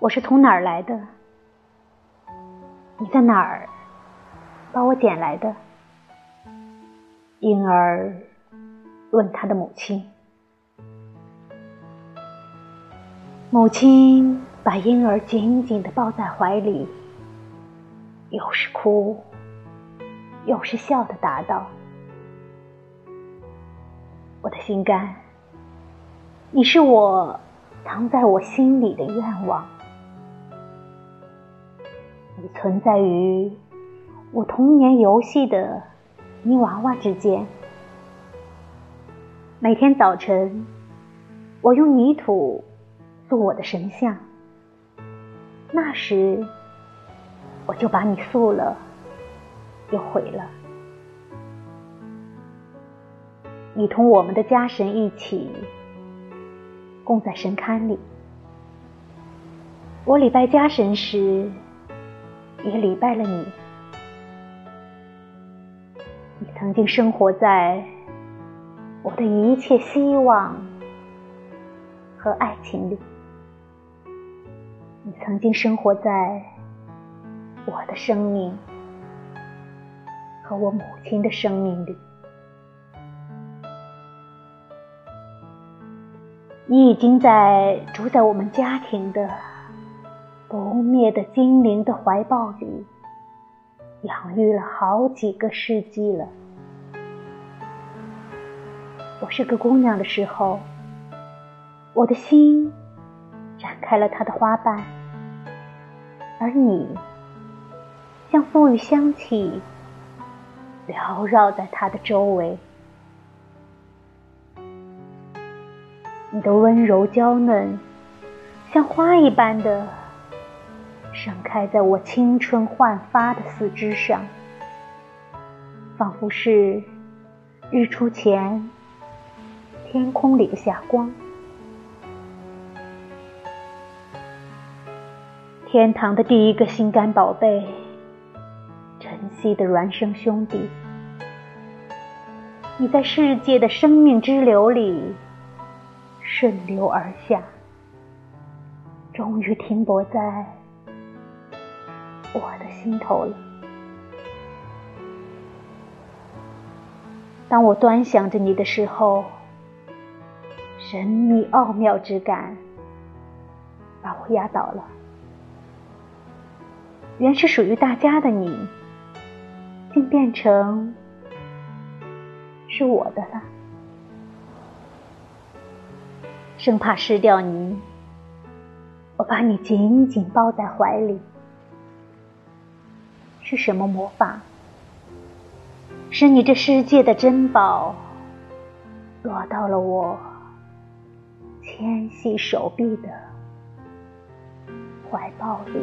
我是从哪儿来的？你在哪儿把我捡来的？婴儿问他的母亲。母亲把婴儿紧紧的抱在怀里，又是哭，又是笑的答道：“我的心肝，你是我藏在我心里的愿望。”你存在于我童年游戏的泥娃娃之间。每天早晨，我用泥土做我的神像。那时，我就把你塑了，又毁了。你同我们的家神一起供在神龛里。我礼拜家神时。也礼拜了你。你曾经生活在我的一切希望和爱情里，你曾经生活在我的生命和我母亲的生命里。你已经在主宰我们家庭的。不灭的精灵的怀抱里，养育了好几个世纪了。我是个姑娘的时候，我的心展开了它的花瓣，而你像馥郁香气，缭绕在它的周围。你的温柔娇嫩，像花一般的。盛开在我青春焕发的四肢上，仿佛是日出前天空里的霞光。天堂的第一个心肝宝贝，晨曦的孪生兄弟，你在世界的生命之流里顺流而下，终于停泊在。我的心头了。当我端详着你的时候，神秘奥妙之感把我压倒了。原是属于大家的你，竟变成是我的了。生怕失掉你，我把你紧紧抱在怀里。是什么魔法，使你这世界的珍宝落到了我纤细手臂的怀抱里？